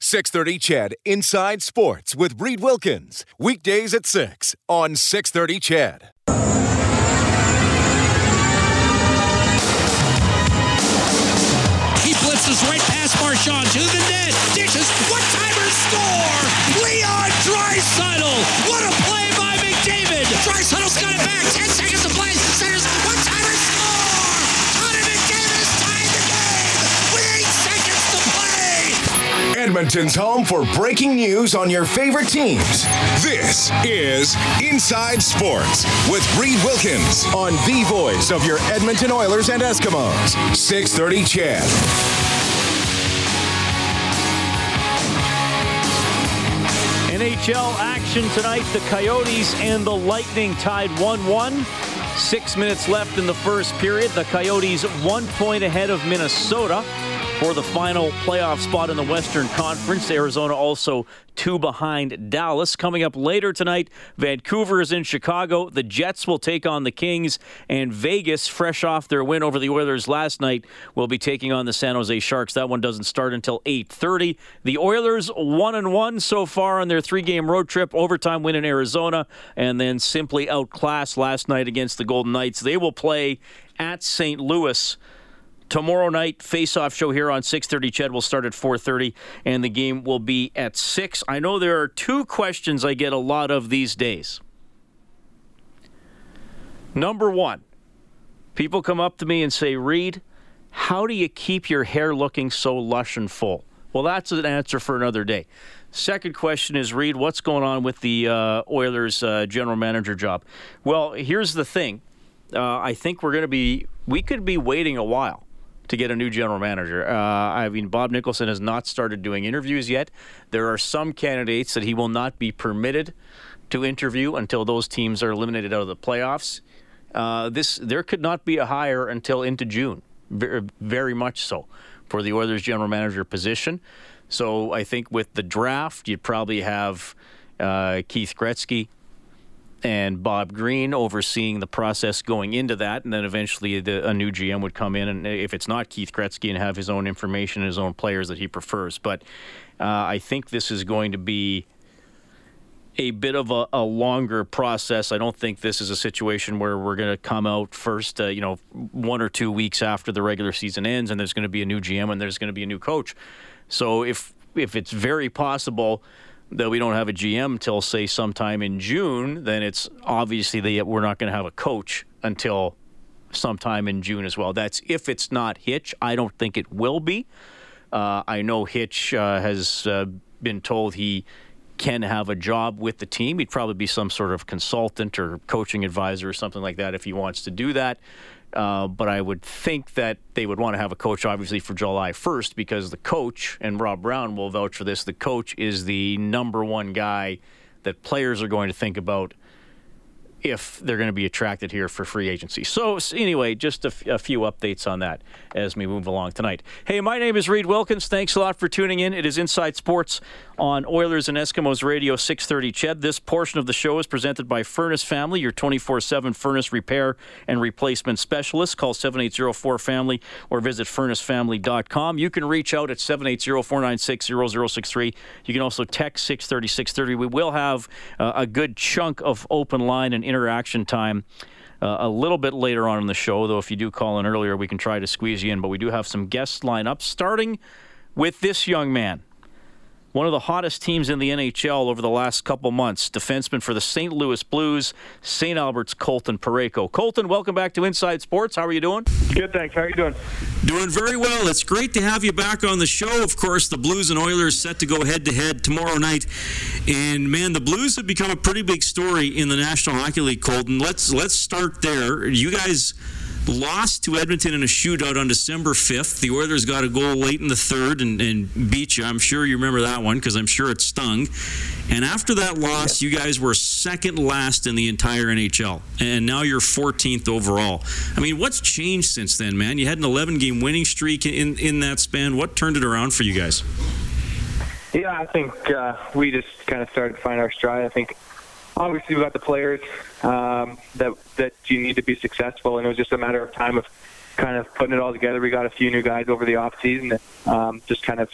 630 CHED Inside Sports with Reed Wilkins. Weekdays at 6 on 630 CHED. He blitzes right past Marchand to the net. Dishes. What timer score? Leon Draisaitl. What a play by McDavid. Draisaitl's got it back. 10 seconds to Edmonton's home for breaking news on your favorite teams. This is Inside Sports with Reed Wilkins on the voice of your Edmonton Oilers and Eskimos. 630 CHED. NHL action tonight. The Coyotes and the Lightning tied 1 1. Six minutes left in the first period. The Coyotes one point ahead of Minnesota for the final playoff spot in the Western Conference. Arizona also two behind Dallas. Coming up later tonight, Vancouver is in Chicago. The Jets will take on the Kings, and Vegas, fresh off their win over the Oilers last night, will be taking on the San Jose Sharks. That one doesn't start until 8:30. The Oilers one and one so far on their three-game road trip, overtime win in Arizona, and then simply outclassed last night against the Golden Knights. They will play at St. Louis tomorrow night face-off show here on 6.30 ched will start at 4.30 and the game will be at 6 i know there are two questions i get a lot of these days. Number one people come up to me and say reed how do you keep your hair looking so lush and full? Well that's an answer for another day. Second question is reed what's going on with the uh, oilers uh, general manager job? Well here's the thing. Uh, i think we're going to be we could be waiting a while to get a new general manager. Uh, I mean, Bob Nicholson has not started doing interviews yet. There are some candidates that he will not be permitted to interview until those teams are eliminated out of the playoffs. Uh, this there could not be a hire until into June, very, very much so, for the Oilers general manager position. So I think with the draft, you'd probably have uh, Keith Gretzky and Bob Green overseeing the process going into that, and then eventually the, a new GM would come in, and if it's not Keith Gretzky, and have his own information, and his own players that he prefers. But uh, I think this is going to be a bit of a, a, longer process. I don't think this is a situation where we're going to come out first, uh, you know, one or two weeks after the regular season ends, and there's going to be a new GM and there's going to be a new coach. So if if it's very possible that we don't have a GM till say sometime in June, then it's obviously that we're not going to have a coach until sometime in June as well. That's if it's not Hitch. I don't think it will be. Uh, I know Hitch uh, has uh, been told he can have a job with the team. He'd probably be some sort of consultant or coaching advisor or something like that if he wants to do that. Uh, but I would think that they would want to have a coach, obviously, for July 1st because the coach, and Rob Brown will vouch for this, the coach is the number one guy that players are going to think about if they're going to be attracted here for free agency. So, anyway, just a, f- a few updates on that as we move along tonight. Hey, my name is Reed Wilkins. Thanks a lot for tuning in. It is Inside Sports on Oilers and Eskimos Radio 630 Ched. This portion of the show is presented by Furnace Family, your 24 7 furnace repair and replacement specialist. Call 7804 Family or visit furnacefamily.com. You can reach out at 780 496 0063. You can also text 630 630. We will have uh, a good chunk of open line and interaction time. Uh, a little bit later on in the show, though, if you do call in earlier, we can try to squeeze you in. But we do have some guests lined up, starting with this young man one of the hottest teams in the NHL over the last couple months. Defenseman for the St. Louis Blues, St. Albert's Colton Parayko. Colton, welcome back to Inside Sports. How are you doing? Good, thanks. How are you doing? Doing very well. It's great to have you back on the show. Of course, the Blues and Oilers set to go head to head tomorrow night. And man, the Blues have become a pretty big story in the National Hockey League, Colton. Let's let's start there. You guys lost to Edmonton in a shootout on December 5th. The Oilers got a goal late in the third and, and beat you. I'm sure you remember that one because I'm sure it stung. And after that loss, you guys were second last in the entire NHL. And now you're 14th overall. I mean, what's changed since then, man? You had an 11 game winning streak in, in that span. What turned it around for you guys? Yeah, I think uh, we just kind of started to find our stride. I think obviously we got the players um, that that you need to be successful, and it was just a matter of time of kind of putting it all together. We got a few new guys over the off season, and um, just kind of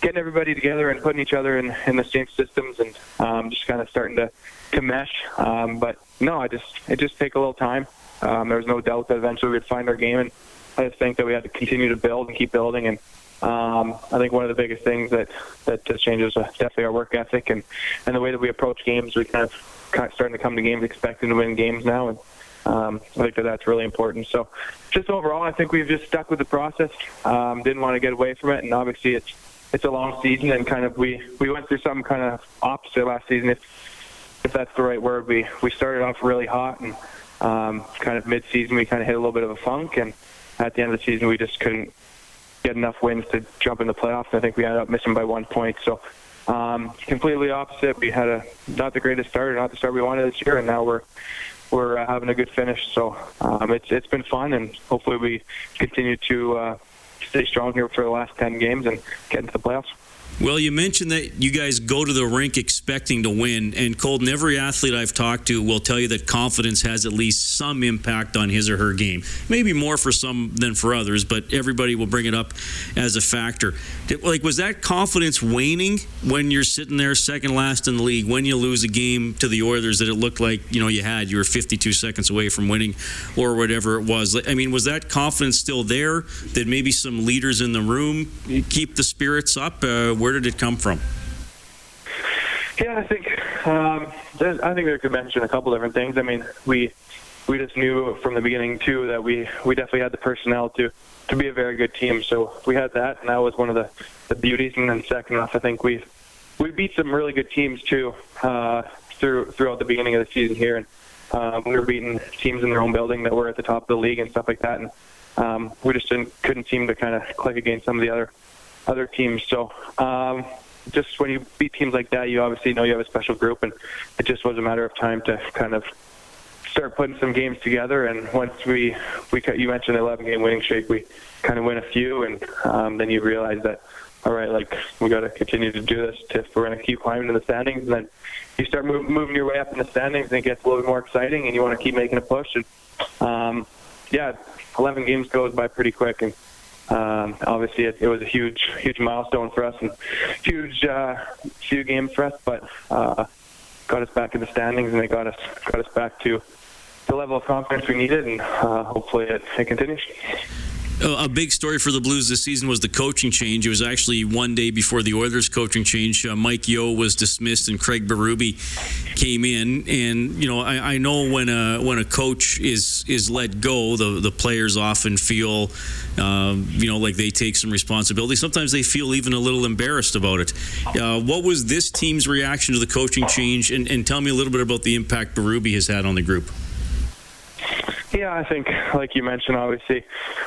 getting everybody together and putting each other in, in the same systems, and um, just kind of starting to to mesh. Um, but no, I just it just take a little time. Um, there was no doubt that eventually we'd find our game, and I just think that we had to continue to build and keep building and um, I think one of the biggest things that that just changes uh, definitely our work ethic and and the way that we approach games. We kind of, kind of starting to come to games expecting to win games now, and um, I think that that's really important. So, just overall, I think we've just stuck with the process. Um, didn't want to get away from it, and obviously it's it's a long season, and kind of we we went through something kind of opposite last season, if if that's the right word. We we started off really hot, and um, kind of mid-season we kind of hit a little bit of a funk, and at the end of the season we just couldn't get enough wins to jump in the playoffs. I think we ended up missing by one point. So um, completely opposite. We had a not the greatest start, not the start we wanted this year, and now we're we're uh, having a good finish. So um, it's it's been fun, and hopefully we continue to uh, stay strong here for the last ten games and get into the playoffs. Well, you mentioned that you guys go to the rink expecting to win, and Colton, every athlete I've talked to will tell you that confidence has at least some impact on his or her game. Maybe more for some than for others, but everybody will bring it up as a factor. Like, was that confidence waning when you're sitting there second last in the league, when you lose a game to the Oilers that it looked like you know you had, you were 52 seconds away from winning, or whatever it was? I mean, was that confidence still there? Did maybe some leaders in the room keep the spirits up? Uh, where did it come from? Yeah, I think um, I think there could mention a couple different things. I mean, we we just knew from the beginning too that we we definitely had the personnel to to be a very good team. So we had that, and that was one of the the beauties. And then second off, I think we we beat some really good teams too uh, through throughout the beginning of the season here, and um, we were beating teams in their own building that were at the top of the league and stuff like that. And um, we just didn't couldn't seem to kind of click against some of the other other teams. So um, just when you beat teams like that, you obviously know you have a special group, and it just was a matter of time to kind of start putting some games together. And once we we you mentioned the 11 game winning streak, we kind of win a few, and um, then you realize that all right, like we got to continue to do this if we're going to keep climbing in the standings. And then you start move, moving your way up in the standings, and it gets a little bit more exciting, and you want to keep making a push. And um, yeah, 11 games goes by pretty quick, and um, obviously it, it, was a huge, huge milestone for us and huge, uh, few games for us, but uh, got us back in the standings and it got us got us back to the level of confidence we needed, and uh, hopefully it, it continues a big story for the Blues this season was the coaching change. It was actually one day before the Oilers coaching change. Uh, Mike Yeo was dismissed and Craig Berube came in. And you know, I, I, know when a when a coach is is let go, the the players often feel, um, you know, like they take some responsibility. Sometimes they feel even a little embarrassed about it. Uh, what was this team's reaction to the coaching change? And, and tell me a little bit about the impact Berube has had on the group. Yeah, I think, like you mentioned, obviously,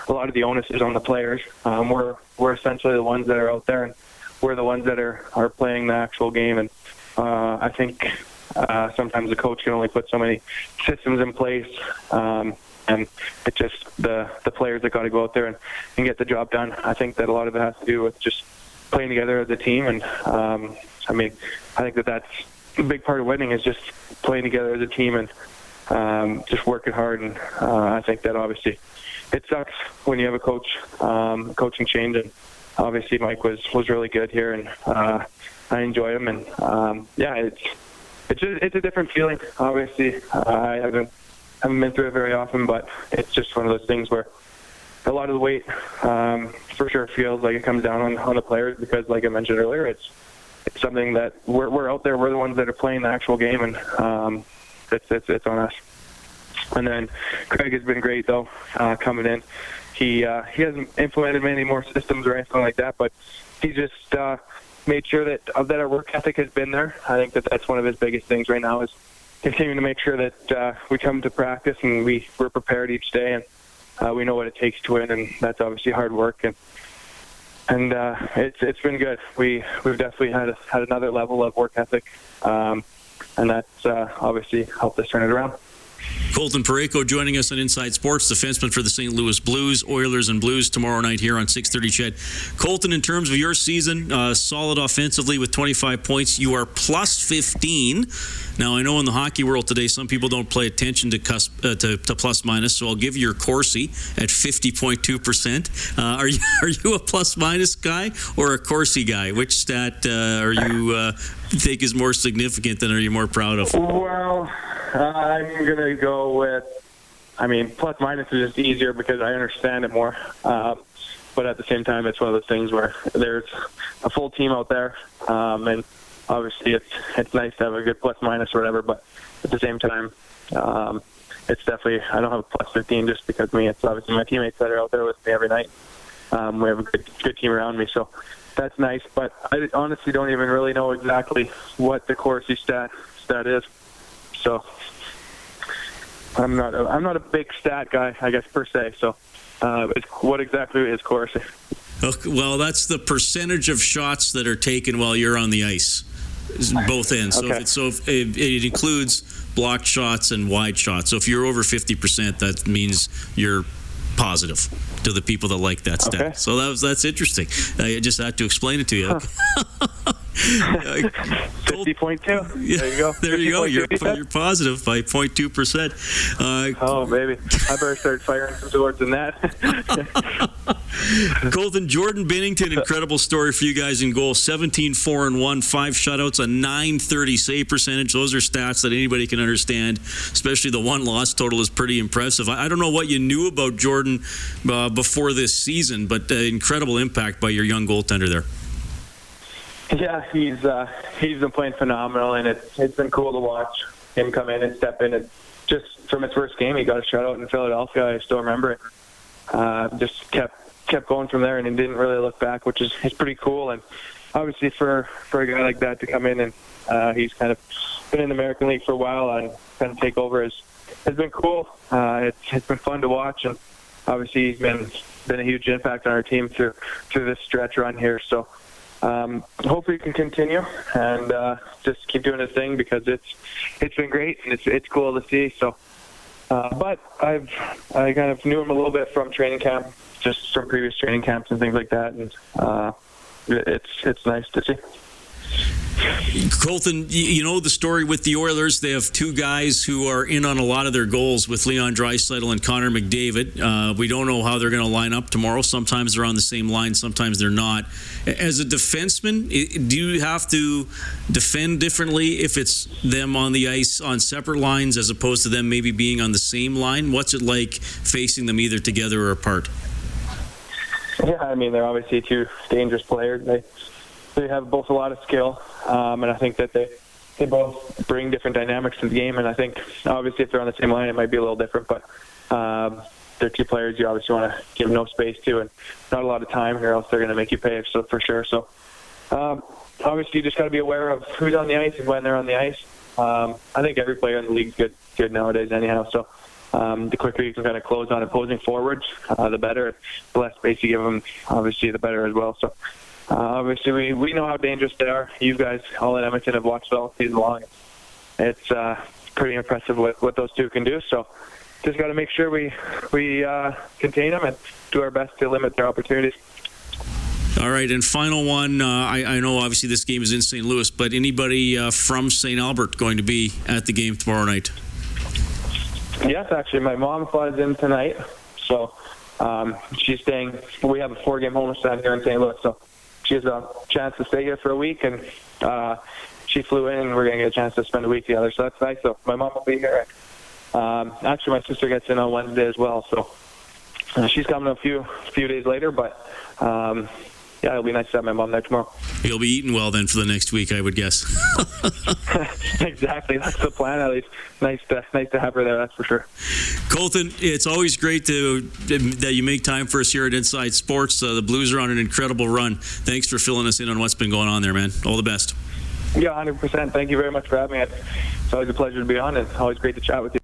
a lot of the onus is on the players. Um, we're we're essentially the ones that are out there, and we're the ones that are are playing the actual game. And uh, I think uh, sometimes the coach can only put so many systems in place, um, and it's just the the players that got to go out there and, and get the job done. I think that a lot of it has to do with just playing together as a team, and um, I mean, I think that that's a big part of winning is just playing together as a team and um, just working hard. And uh, I think that obviously it sucks when you have a coach, um, coaching change. And obviously Mike was, was really good here and uh, I enjoy him. And um, yeah, it's, it's, just, it's a different feeling. Obviously, uh, I haven't, haven't been through it very often, but it's just one of those things where a lot of the weight um, for sure feels like it comes down on, on the players because, like I mentioned earlier, it's it's something that we're, we're out there. We're the ones that are playing the actual game, and um, it's it's it's on us. And then Craig has been great though, uh, coming in. He uh, he hasn't implemented many more systems or anything like that, but he just uh, made sure that uh, that our work ethic has been there. I think that that's one of his biggest things right now is continuing to make sure that uh, we come to practice and we we're prepared each day and uh, we know what it takes to win, and that's obviously hard work and and uh, it's it's been good. We we've definitely had a, had another level of work ethic, um, and that's uh, obviously helped us turn it around. Colton Parayko joining us on Inside Sports, defenseman for the St. Louis Blues, Oilers and Blues tomorrow night here on 6:30. CHED. Colton, in terms of your season, uh, solid offensively with 25 points. You are plus 15. Now I know in the hockey world today, some people don't pay attention to, uh, to, to plus minus, so I'll give you your Corsi at 50.2 percent. Uh, are you are you a plus minus guy or a Corsi guy? Which stat uh, are you uh, think is more significant than are you more proud of? Well. I'm gonna go with. I mean, plus minus is just easier because I understand it more. Um, but at the same time, it's one of those things where there's a full team out there, um, and obviously it's it's nice to have a good plus minus or whatever. But at the same time, um, it's definitely I don't have a plus 15 just because me. It's obviously my teammates that are out there with me every night. Um, we have a good good team around me, so that's nice. But I honestly don't even really know exactly what the Corsi stat stat is. So I'm not a, I'm not a big stat guy, I guess per se. So, uh, what exactly is Corsi? Okay, well, that's the percentage of shots that are taken while you're on the ice, both ends. So, Okay. if it, so if it, it includes blocked shots and wide shots. So if you're over 50%, that means you're positive to the people that like that stat. Okay. So that was that's interesting. I just had to explain it to you. Colt- Fifty point two. There you go. there you go. You're, you're positive by 0.2 percent. Uh, Oh, baby. I better start firing some towards the net. Colton Jordan Binnington, incredible story for you guys in goal. 17 4 and 1, five shutouts, a 930 save percentage. Those are stats that anybody can understand, especially the one loss total is pretty impressive. I, I don't know what you knew about Jordan uh, before this season, but uh, incredible impact by your young goaltender there. Yeah, he's uh, he's been playing phenomenal, and it's it's been cool to watch him come in and step in. And just from his first game, he got a shutout in Philadelphia. I still remember it. Uh, just kept kept going from there, and he didn't really look back, which is is pretty cool. And obviously, for for a guy like that to come in and uh, he's kind of been in the American League for a while and kind of take over has has been cool. Uh, it's it's been fun to watch, and obviously he's been been a huge impact on our team through through this stretch run here. So um, hopefully he can continue and uh, just keep doing his thing because it's it's been great and it's it's cool to see. So, uh, but I've I kind of knew him a little bit from training camp, just from previous training camps and things like that, and uh, it's it's nice to see. Colton, you know the story with the Oilers. They have two guys who are in on a lot of their goals with Leon Draisaitl and Connor McDavid. Uh, we don't know how they're going to line up tomorrow. Sometimes they're on the same line, sometimes they're not. As a defenseman, do you have to defend differently if it's them on the ice on separate lines as opposed to them maybe being on the same line? What's it like facing them either together or apart? Yeah, I mean they're obviously two dangerous players. They they have both a lot of skill, um, and I think that they they both bring different dynamics to the game. And I think obviously if they're on the same line, it might be a little different, but um, they're two players you obviously want to give no space to and not a lot of time, or else they're going to make you pay. So for sure. So um, obviously you just got to be aware of who's on the ice and when they're on the ice. Um, I think every player in the league's good good nowadays, anyhow. So. Um, the quicker you can kind of close on opposing forwards, uh, the better. The less space you give them, obviously, the better as well. So, uh, obviously, we, we know how dangerous they are. You guys, all in Edmonton, have watched it all season long. It's uh, pretty impressive what, what those two can do. So, just got to make sure we we uh, contain them and do our best to limit their opportunities. All right, and final one. Uh, I, I know obviously this game is in St. Louis, but anybody uh, from St. Albert going to be at the game tomorrow night? Yes, actually, my mom flies in tonight, so um, she's staying. We have a four-game homestand here in St. Louis, so she has a chance to stay here for a week, and uh, she flew in, and we're gonna get a chance to spend a week together. So that's nice. So my mom will be here. Um, actually, my sister gets in on Wednesday as well, so uh, she's coming a few few days later. But um, yeah, it'll be nice to have my mom there tomorrow. You'll be eating well then for the next week, I would guess. exactly, that's the plan. At least nice to nice to have her there. That's for sure. Colton, it's always great to that you make time for us here at Inside Sports. Uh, the Blues are on an incredible run. Thanks for filling us in on what's been going on there, man. All the best. Yeah, 100%. Thank you very much for having me. It's always a pleasure to be on, and always great to chat with you.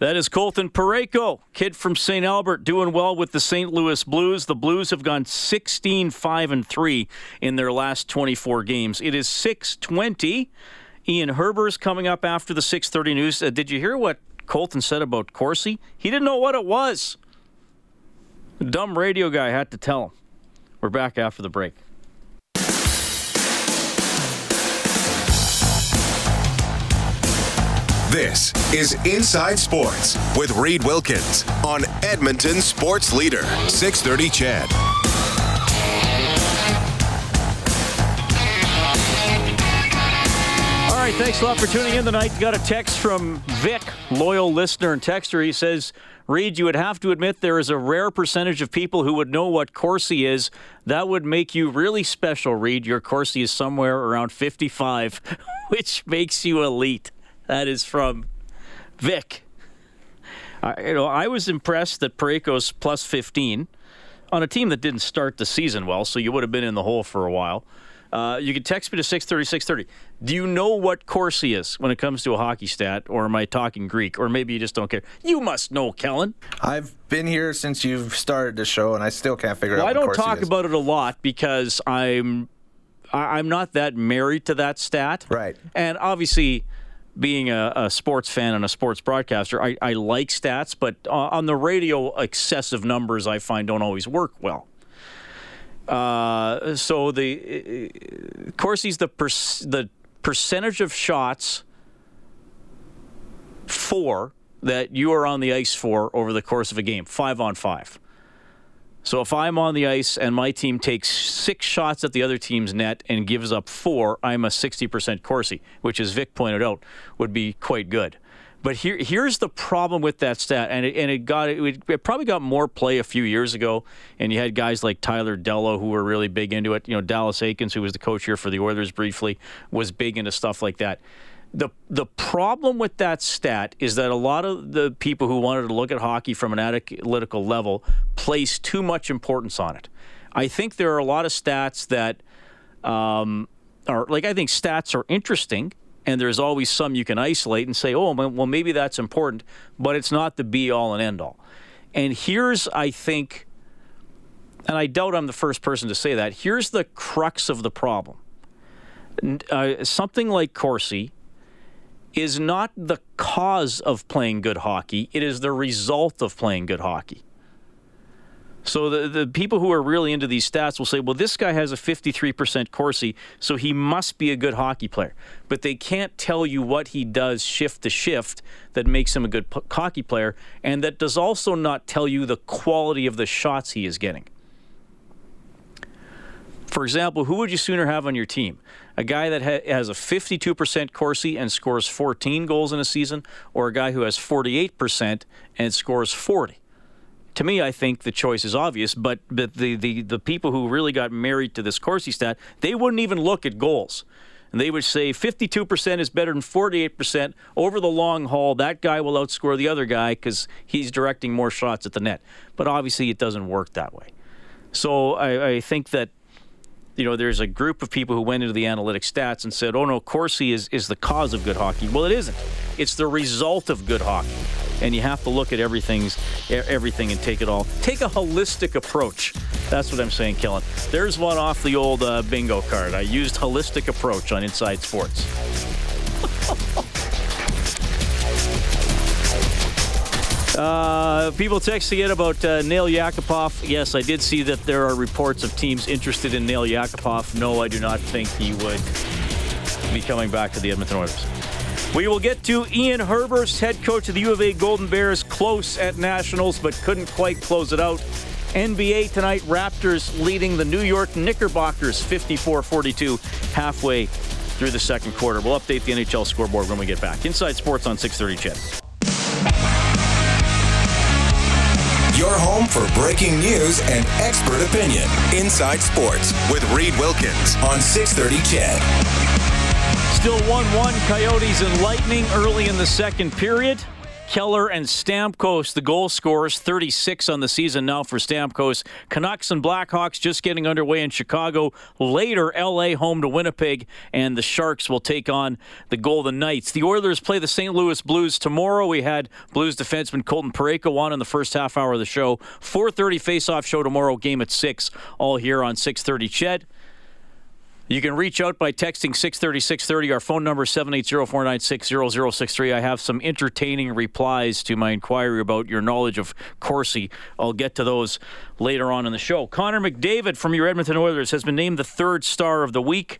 That is Colton Parayko, kid from St. Albert, doing well with the St. Louis Blues. The Blues have gone 16 5 and 3 in their last 24 games. It is 620. Ian Herbers coming up after the 630 news. Uh, did you hear what Colton said about Corsi? He didn't know what it was. Dumb radio guy had to tell him. We're back after the break. This is Inside Sports with Reed Wilkins on Edmonton Sports Leader, 630 CHED. All right, thanks a lot for tuning in tonight. Got a text from Vic, loyal listener and texter. He says, Reed, you would have to admit there is a rare percentage of people who would know what Corsi is. That would make you really special, Reed. Your Corsi is somewhere around 55, which makes you elite. That is from Vic. I, you know, I was impressed that Parayko's plus 15 on a team that didn't start the season well, so you would have been in the hole for a while. Uh, you can text me to 630, 630. Do you know what Corsi is when it comes to a hockey stat, or am I talking Greek, or maybe you just don't care? You must know, Kellen. I've been here since you've started the show, and I still can't figure well, out. I don't Corsi talk is. about it a lot because I'm I'm not that married to that stat. Right. And obviously, being a, a sports fan and a sports broadcaster, I, I like stats, but uh, on the radio, excessive numbers I find don't always work well. Uh, so the uh, Corsi's the per, the percentage of shots for that you are on the ice for over the course of a game, five on five. So if I'm on the ice and my team takes six shots at the other team's net and gives up four, I'm a 60% Corsi, which, as Vic pointed out, would be quite good. But here, here's the problem with that stat, and it, and it got it, it probably got more play a few years ago, and you had guys like Tyler Dellow who were really big into it. You know, Dallas Eakins, who was the coach here for the Oilers briefly, was big into stuff like that. The the problem with that stat is that a lot of the people who wanted to look at hockey from an analytical level place too much importance on it. I think there are a lot of stats that um, are like I think stats are interesting, and there's always some you can isolate and say, oh, well, maybe that's important, but it's not the be all and end all. And here's, I think, and I doubt I'm the first person to say that. Here's the crux of the problem. Uh, something like Corsi is not the cause of playing good hockey, it is the result of playing good hockey. So the, the people who are really into these stats will say, well, this guy has a 53% Corsi, so he must be a good hockey player. But they can't tell you what he does shift to shift that makes him a good hockey player, and that does also not tell you the quality of the shots he is getting. For example, who would you sooner have on your team? A guy that ha- has a 52% Corsi and scores 14 goals in a season, or a guy who has 48% and scores 40? To me, I think the choice is obvious, but, but the, the, the people who really got married to this Corsi stat, they wouldn't even look at goals. And they would say 52% is better than 48%. Over the long haul, that guy will outscore the other guy because he's directing more shots at the net. But obviously, it doesn't work that way. So I, I think that you know, there's a group of people who went into the analytic stats and said, oh no, Corsi is, is the cause of good hockey. Well, it isn't. It's the result of good hockey. And you have to look at everything's, everything and take it all. Take a holistic approach. That's what I'm saying, Kellen. There's one off the old uh, bingo card. I used holistic approach on Inside Sports. Uh, people texting in about uh, Nail Yakupov. Yes, I did see that there are reports of teams interested in Nail Yakupov. No, I do not think he would be coming back to the Edmonton Oilers. We will get to Ian Herbers, head coach of the U of A Golden Bears, close at Nationals, but couldn't quite close it out. NBA tonight, Raptors leading the New York Knickerbockers 54 42 halfway through the second quarter. We'll update the NHL scoreboard when we get back. Inside Sports on 630 CHED. Your home for breaking news and expert opinion. Inside Sports with Reed Wilkins on 630 CHED. Still 1 1 Coyotes and Lightning early in the second period. Keller and Stamkos, the goal scorers, 36 on the season now for Stamkos. Canucks and Blackhawks just getting underway in Chicago. Later, LA home to Winnipeg, and the Sharks will take on the Golden Knights. The Oilers play the St. Louis Blues tomorrow. We had Blues defenseman Colton Parayko on in the first half hour of the show. 4:30 face-off show tomorrow. Game at six. All here on 6:30. Ched. You can reach out by texting 630 630. Our phone number is 780 496 0063. I have some entertaining replies to my inquiry about your knowledge of Corsi. I'll get to those later on in the show. Connor McDavid from your Edmonton Oilers has been named the third star of the week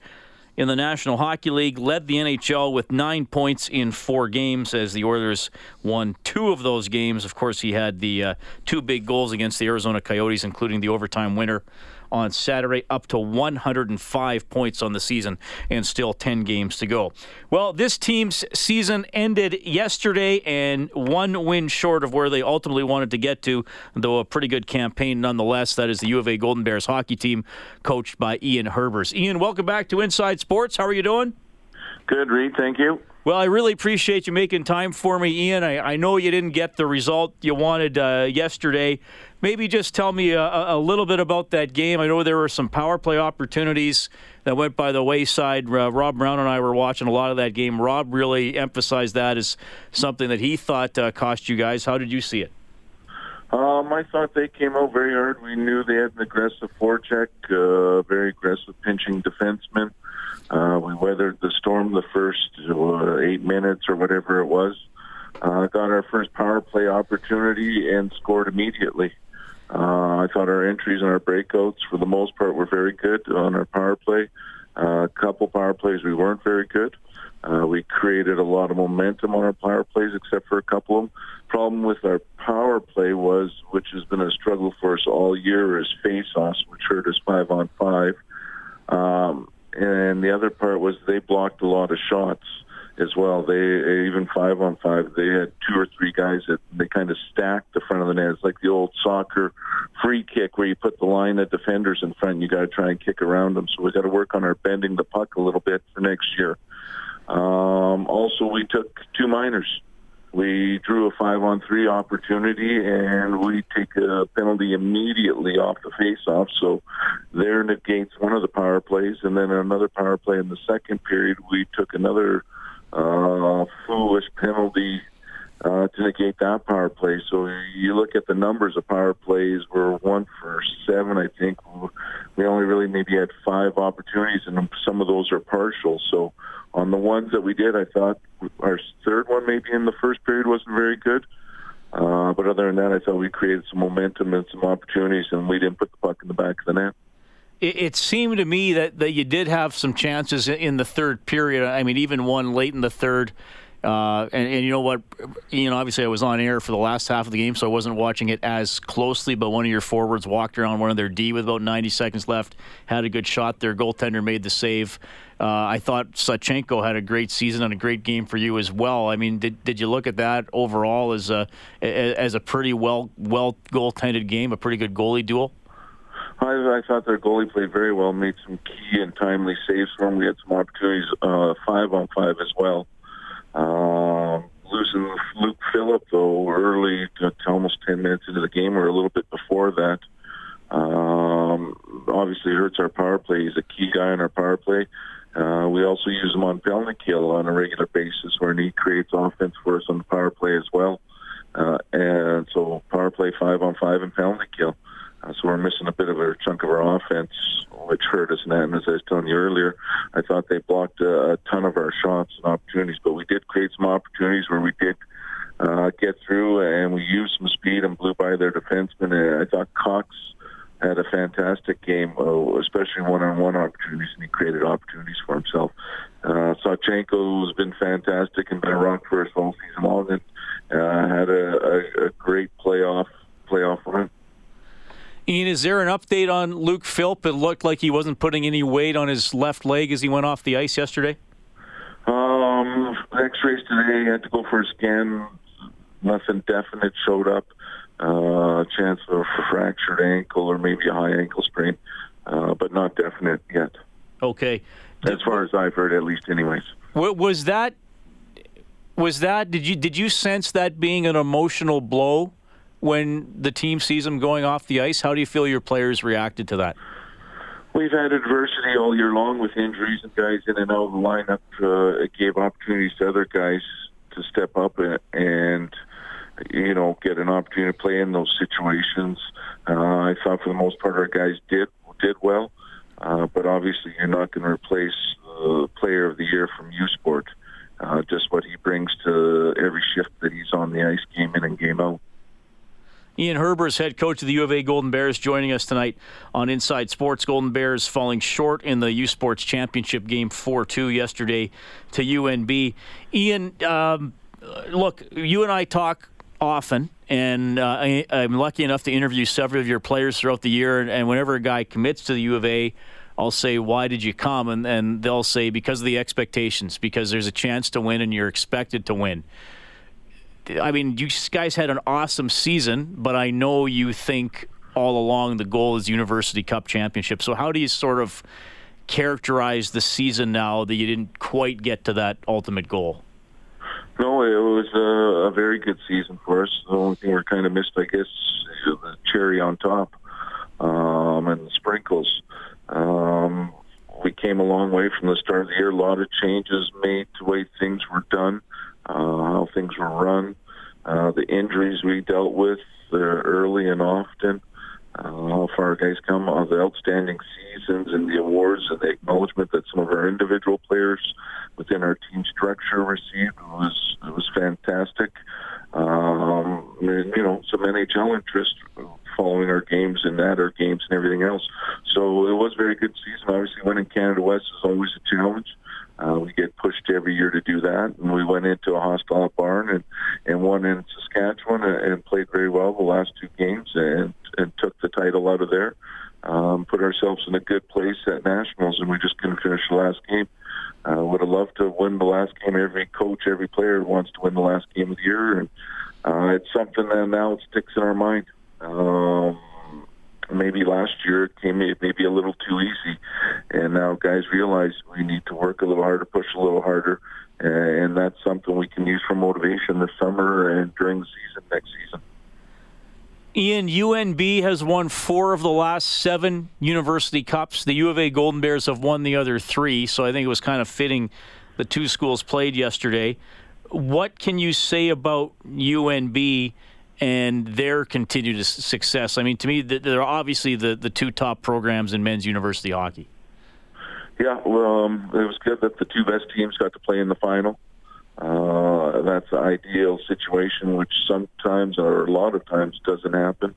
in the National Hockey League, led the NHL with nine points in four games as the Oilers won two of those games. Of course, he had the uh, two big goals against the Arizona Coyotes, including the overtime winner on Saturday, up to 105 points on the season, and still 10 games to go. Well, this team's season ended yesterday, and one win short of where they ultimately wanted to get to, though a pretty good campaign nonetheless. That is the U of A Golden Bears hockey team, coached by Ian Herbers. Ian, welcome back to Inside Sports. How are you doing? Good, Reed. Thank you. Well, I really appreciate you making time for me, Ian. I, I know you didn't get the result you wanted uh, yesterday. Maybe just tell me a, a, little bit about that game. I know there were some power play opportunities that went by the wayside. Uh, Rob Brown and I were watching a lot of that game. Rob really emphasized that as something that he thought uh, cost you guys. How did you see it? Um, I thought they came out very hard. We knew they had an aggressive forecheck, uh, very aggressive pinching defenseman. Uh, we weathered the storm the first uh, eight minutes or whatever it was. Uh, got our first power play opportunity and scored immediately. Uh, I thought our entries and our breakouts, for the most part, were very good on our power play. Uh, a couple power plays we weren't very good. Uh, we created a lot of momentum on our power plays, except for a couple of them. Problem with our power play was, which has been a struggle for us all year, is face-offs, which hurt us five on five. Um, and the other part was they blocked a lot of shots as well. They even five on five, they had two or three guys that they kind of stacked the front of the net. It's like the old soccer free kick where you put the line of defenders in front. And you got to try and kick around them. So we got to work on our bending the puck a little bit for next year. Um, also, we took two minors we drew a five on three opportunity and we take a penalty immediately off the face-off. So there negates one of the power plays. And then another power play in the second period, we took another uh, foolish penalty uh, to negate that power play. So you look at the numbers of power plays, we're one for seven, I think. We only really maybe had five opportunities, and some of those are partial. So on the ones that we did, I thought our third one maybe in the first period wasn't very good. Uh, but other than that, I thought we created some momentum and some opportunities, and we didn't put the puck in the back of the net. It, it seemed to me that, that you did have some chances in the third period. I mean, even one late in the third. Uh, and, and, you know what? You know, obviously, I was on air for the last half of the game, so I wasn't watching it as closely. But one of your forwards walked around one of their D with about 90 seconds left, had a good shot. Their goaltender made the save. Uh, I thought Sawchenko had a great season and a great game for you as well. I mean, did, did you look at that overall as a as a pretty well well goaltended game, a pretty good goalie duel? I, I thought their goalie played very well, made some key and timely saves for them. We had some opportunities, uh, five on five as well. Um, losing Luke Philp, though early to, to almost ten minutes into the game, or a little bit before that. Um, obviously hurts our power play. He's a key guy in our power play. Uh, we also use him on penalty kill on a regular basis, where he creates offense for us on the power play as well. Uh, and so power play five on five and penalty kill. Uh, so we're missing a bit of a chunk of our offense, which hurt us. And as I was telling you earlier, I thought they blocked a, a ton of our shots and opportunities, but we did create some opportunities where we did uh, get through and we used some speed and blew by their defensemen. And I thought Cox had a fantastic game, uh, especially one-on-one opportunities, and he created opportunities for himself. Uh, Sawchenko has been fantastic and been a rock for us all season long, and uh, had a, a, a great playoff playoff run. Ian, is there an update on Luke Philp? It looked like he wasn't putting any weight on his left leg as he went off the ice yesterday. Um, X-rays today. Had to go for a scan. Nothing definite showed up. Uh, chance of a fractured ankle or maybe a high ankle sprain, uh, but not definite yet. Okay. As far as I've heard, at least, anyways. Was that Was that did you did you sense that being an emotional blow when the team sees them going off the ice? How do you feel your players reacted to that? We've had adversity all year long with injuries and guys in and out of the lineup. Uh, it gave opportunities to other guys to step up and, and you know get an opportunity to play in those situations. Uh, I thought for the most part our guys did did well, uh, but obviously you're not going to replace the Player of the Year from U Sport. Uh, just what he brings to every shift that he's on the ice, game in and game out. Ian Herbers, head coach of the U of A Golden Bears, joining us tonight on Inside Sports. Golden Bears falling short in the U Sports Championship game 4 2 yesterday to UNB. Ian, um, look, you and I talk often, and uh, I, am lucky enough to interview several of your players throughout the year. And whenever a guy commits to the U of A, I'll say, Why did you come? And, and they'll say, Because of the expectations, because there's a chance to win and you're expected to win. I mean, you guys had an awesome season, but I know you think all along the goal is University Cup championship. So how do you sort of characterize the season now that you didn't quite get to that ultimate goal? No, it was a, a very good season for us. The only thing we're kind of missed, I guess, is the cherry on top um, and the sprinkles. Um, we came a long way from the start of the year. A lot of changes made to the way things were done uh, how things were run, uh, the injuries we dealt with uh, early and often, uh, how far guys come, uh, the outstanding seasons and the awards and the acknowledgement that some of our individual players within our team structure received was it was fantastic. Um, and, you know, some NHL interest following our games and at our games and everything else. So it was a very good season. Obviously, winning Canada West is always a challenge. Uh, we get pushed every year to do that, and we went into a hostile barn and and won in Saskatchewan and, and played very well the last two games and and took the title out of there. Um, put ourselves in a good place at nationals, and we just couldn't finish the last game. Uh, would have loved to win the last game. Every coach, every player wants to win the last game of the year, and uh, it's something that now it sticks in our mind. Um, maybe last year it came maybe a little too easy, and now guys realize we need to work a little harder, push a little harder, and that's something we can use for motivation this summer and during the season next season. Ian, UNB has won four of the last seven University Cups. The U of A Golden Bears have won the other three, so I think it was kind of fitting the two schools played yesterday. What can you say about UNB and their continued success. I mean, to me, they're obviously the, the two top programs in men's university hockey. Yeah, well, um, it was good that the two best teams got to play in the final. Uh, that's the ideal situation, which sometimes or a lot of times doesn't happen.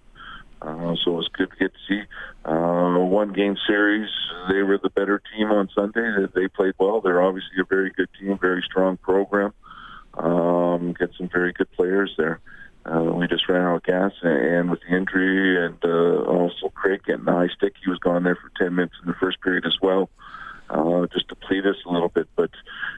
Uh, so it was good to get to see. Uh, one game series, they were the better team on Sunday. They played well. They're obviously a very good team, very strong program. Um, get some very good players there. Uh, we just ran out of gas, and with the injury, and uh, also Craig getting the high stick, he was gone there for 10 minutes in the first period as well, uh, just to plead us a little bit. But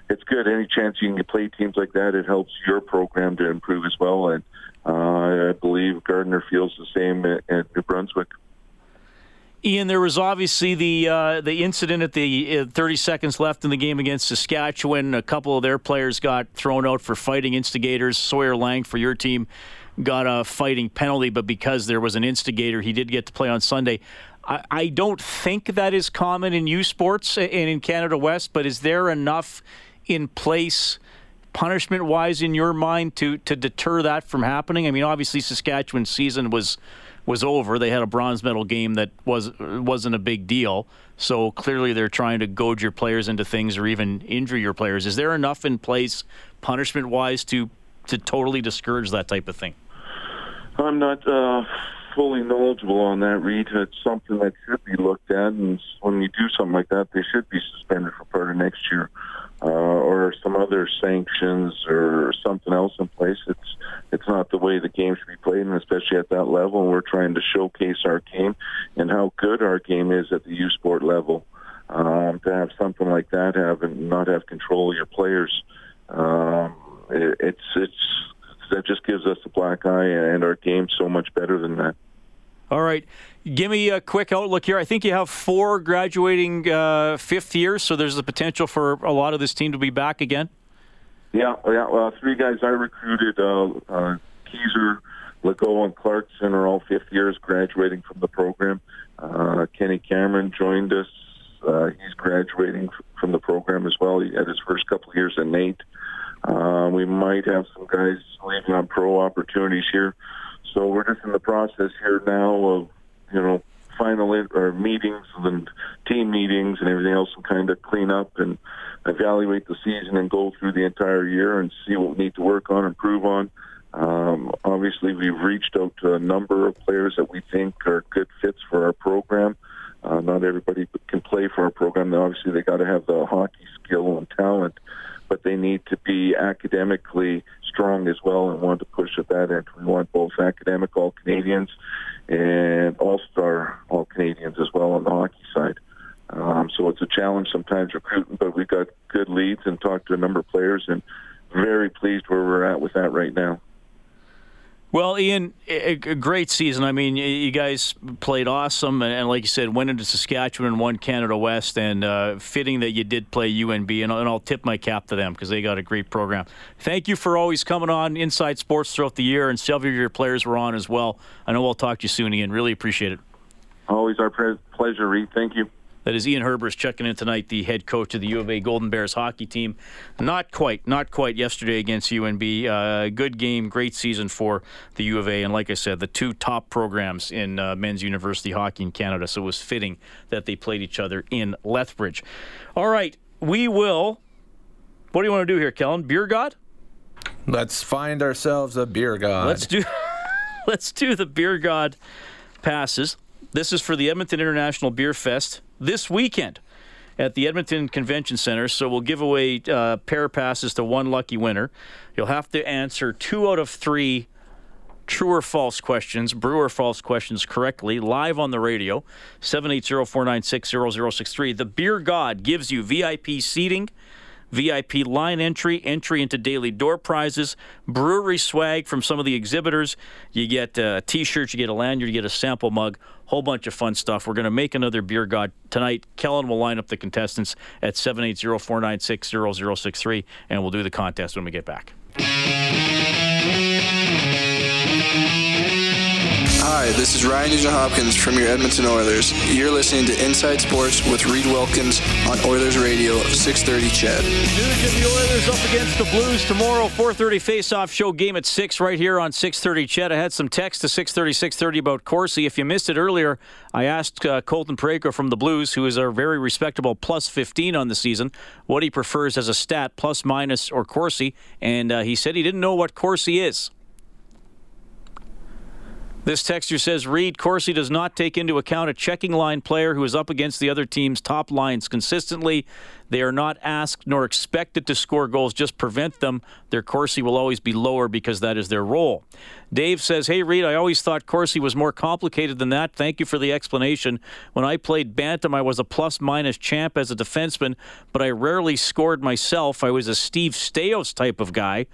it's good. Any chance you can play teams like that, it helps your program to improve as well. And uh, I believe Gardiner feels the same at, at New Brunswick. Ian, there was obviously the uh, the incident at the uh, 30 seconds left in the game against Saskatchewan. A couple of their players got thrown out for fighting instigators. Sawyer Lang for your team got a fighting penalty, but because there was an instigator, he did get to play on Sunday. I, I don't think that is common in U Sports and in Canada West, but is there enough in place? punishment wise in your mind to to deter that from happening? I mean, obviously Saskatchewan's season was was over. They had a bronze medal game that was wasn't a big deal. So clearly, they're trying to goad your players into things or even injure your players. Is there enough in place, punishment wise, to to totally discourage that type of thing? I'm not uh, fully knowledgeable on that, Reed. It's something that should be looked at, and when you do something like that, they should be suspended for part of next year uh, or some other sanctions or something else in place. It's it's not the way the game should be played, and especially at that level. And we're trying to showcase our game and how good our game is at the U Sport level. Um, to have something like that, and not have control of your players, um, it, it's it's that just gives us a black eye, and our game so much better than that. All right. Give me a quick outlook here. I think you have four graduating uh, fifth years, so there's the potential for a lot of this team to be back again. Yeah, yeah. Well, three guys I recruited: uh, uh, Keezer, Legault, and Clarkson are all fifth years graduating from the program. Uh, Kenny Cameron joined us. Uh, he's graduating from the program as well. He had his first couple of years in NAIT. Uh, we might have some guys leaving on pro opportunities here. So we're just in the process here now of, you know, final in, or meetings and team meetings and everything else and kind of clean up and evaluate the season and go through the entire year and see what we need to work on, improve on. Um, obviously, we've reached out to a number of players that we think are good fits for our program. Uh, not everybody can play for our program. Obviously, they got to have the hockey skill and talent, but they need to be academically strong as well and want to push at that end. We want both academic All Canadians and All Star All Canadians as well on the hockey side. Um, so it's a challenge sometimes recruiting, but we've got good leads and talked to a number of players and very pleased where we're at with that right now. Well, Ian, a great season. I mean, you guys played awesome, and like you said, went into Saskatchewan and won Canada West, and uh, fitting that you did play UNB, and I'll tip my cap to them because they got a great program. Thank you for always coming on Inside Sports throughout the year, and several of your players were on as well. I know we'll talk to you soon, Ian. Really appreciate it. Always our pleasure, Reed. Thank you. That is Ian Herbers checking in tonight, the head coach of the U of A Golden Bears hockey team. Not quite, not quite yesterday against UNB. Uh, good game, great season for the U of A. And like I said, the two top programs in uh, men's university hockey in Canada. So it was fitting that they played each other in Lethbridge. All right, we will. What do you want to do here, Kellen? Beer God? Let's find ourselves a beer god. Let's do. let's do the beer god passes. This is for the Edmonton International Beer Fest this weekend at the Edmonton Convention Center. So we'll give away uh, pair passes to one lucky winner. You'll have to answer two out of three true or false questions, brew or false questions correctly, live on the radio. 780-496-0063. The Beer God gives you VIP seating VIP line entry, entry into daily door prizes, brewery swag from some of the exhibitors. You get a t shirt, you get a lanyard, you get a sample mug, whole bunch of fun stuff. We're going to make another beer god tonight. Kellen will line up the contestants at 780 496 0063, and we'll do the contest when we get back. Hi, this is Ryan Nugent Hopkins from your Edmonton Oilers. You're listening to Inside Sports with Reed Wilkins on Oilers Radio, 630 CHED. Nugent, the Oilers up against the Blues tomorrow, 4.30 face-off show game at 6 right here on 630 CHED. I had some text to 630, 630 about Corsi. If you missed it earlier, I asked uh, Colton Parayko from the Blues, who is a very respectable plus 15 on the season, what he prefers as a stat, plus, minus, or Corsi, and uh, he said he didn't know what Corsi is. This texture says Reed Corsi does not take into account a checking line player who is up against the other team's top lines consistently. They are not asked nor expected to score goals, just prevent them. Their Corsi will always be lower because that is their role. Dave says, Hey, Reed, I always thought Corsi was more complicated than that. Thank you for the explanation. When I played Bantam, I was a plus minus champ as a defenseman, but I rarely scored myself. I was a Steve Staios type of guy.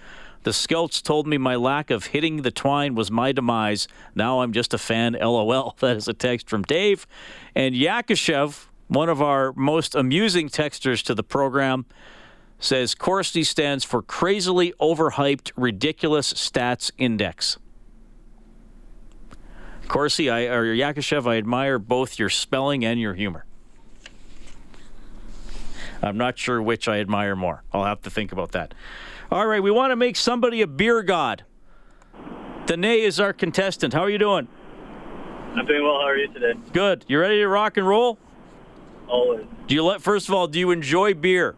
The scouts told me my lack of hitting the twine was my demise. Now I'm just a fan. LOL. That is a text from Dave. And Yakushev, one of our most amusing texters to the program, says Corsi stands for Crazily Overhyped Ridiculous Stats Index. Corsi, I, or Yakushev, I admire both your spelling and your humor. I'm not sure which I admire more. I'll have to think about that. All right, we want to make somebody a beer god. Danae is our contestant. How are you doing? I'm doing well. How are you today? Good. You ready to rock and roll? Always. Do you let? First of all, do you enjoy beer?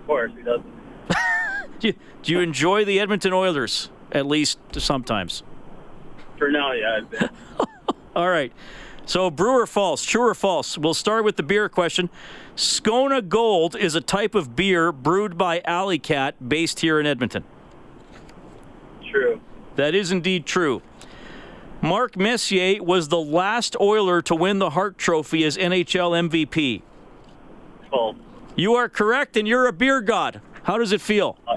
Of course, he does. do, you, do you enjoy the Edmonton Oilers at least sometimes? For now, yeah. all right. So, brew or false? True or false? We'll start with the beer question. Scona Gold is a type of beer brewed by Alley Kat based here in Edmonton. True. That is indeed true. Mark Messier was the last Oiler to win the Hart Trophy as NHL MVP. False. You are correct, and you're a beer god. How does it feel? Uh,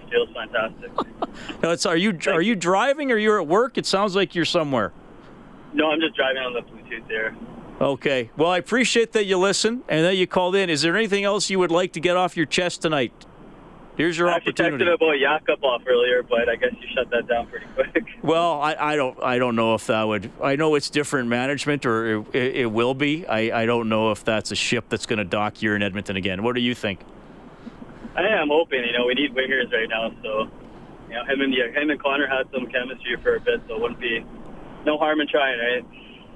it feels fantastic. no, it's, are you are you driving or you're at work? It sounds like you're somewhere. No, I'm just driving on the Bluetooth there. Okay. Well, I appreciate that you listen and that you called in. Is there anything else you would like to get off your chest tonight? Here's your I opportunity. texted about Yakupov earlier, but I guess you shut that down pretty quick. Well, I, I don't I don't know if that would. I know it's different management, or it, it, it will be. I, I don't know if that's a ship that's going to dock here in Edmonton again. What do you think? I am hoping. You know, we need wingers right now, so you know, him and the, him and Connor had some chemistry for a bit, so it wouldn't be no harm in trying, right?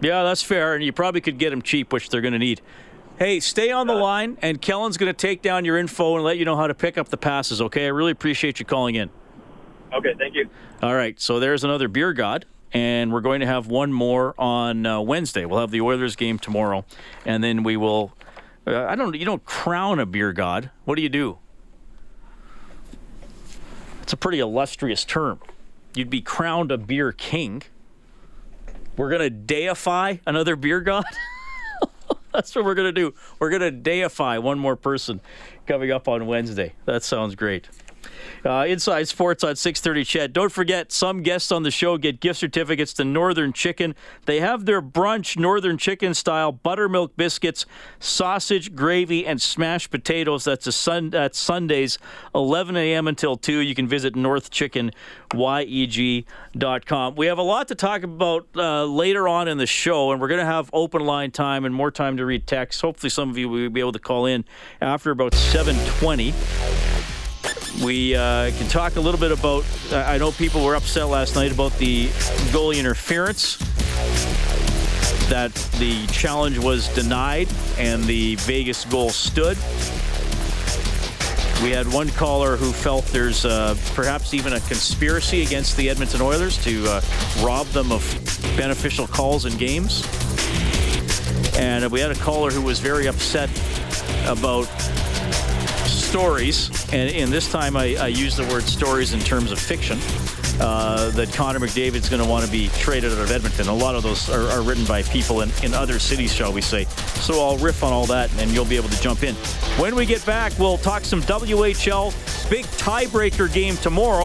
Yeah, that's fair, and you probably could get them cheap, which they're going to need. Hey, stay on the line, and Kellen's going to take down your info and let you know how to pick up the passes. Okay, I really appreciate you calling in. Okay, thank you. All right, so there's another beer god, and we're going to have one more on uh, Wednesday. We'll have the Oilers game tomorrow, and then we will. Uh, I don't. You don't crown a beer god. What do you do? It's a pretty illustrious term. You'd be crowned a beer king. We're gonna deify another beer god. That's what we're gonna do. We're gonna deify one more person coming up on Wednesday. That sounds great. Uh, Inside Sports on 630 CHED. Don't forget, some guests on the show get gift certificates to Northern Chicken. They have their brunch, Northern Chicken style, buttermilk biscuits, sausage, gravy, and smashed potatoes. That's a sun, that's Sundays, 11 a.m. until 2. You can visit northchickenyeg.com. We have a lot to talk about uh, later on in the show, and we're going to have open line time and more time to read texts. Hopefully, some of you will be able to call in after about 720. We uh, can talk a little bit about. I know people were upset last night about the goalie interference. That the challenge was denied and the Vegas goal stood. We had one caller who felt there's uh, perhaps even a conspiracy against the Edmonton Oilers to uh, rob them of beneficial calls and games. And we had a caller who was very upset about stories, and, and this time I, I use the word stories in terms of fiction, uh, that Connor McDavid's going to want to be traded out of Edmonton. A lot of those are, are written by people in, in other cities, shall we say. So I'll riff on all that, and you'll be able to jump in. When we get back, we'll talk some WHL big tiebreaker game tomorrow.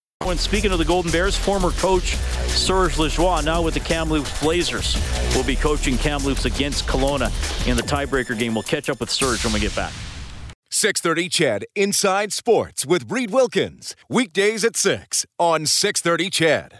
When speaking of the Golden Bears, former coach Serge Lajoie, now with the Kamloops Blazers, will be coaching Kamloops against Kelowna in the tiebreaker game. We'll catch up with Serge when we get back. 630 CHED Inside Sports with Reed Wilkins. Weekdays at 6 on 630 CHED.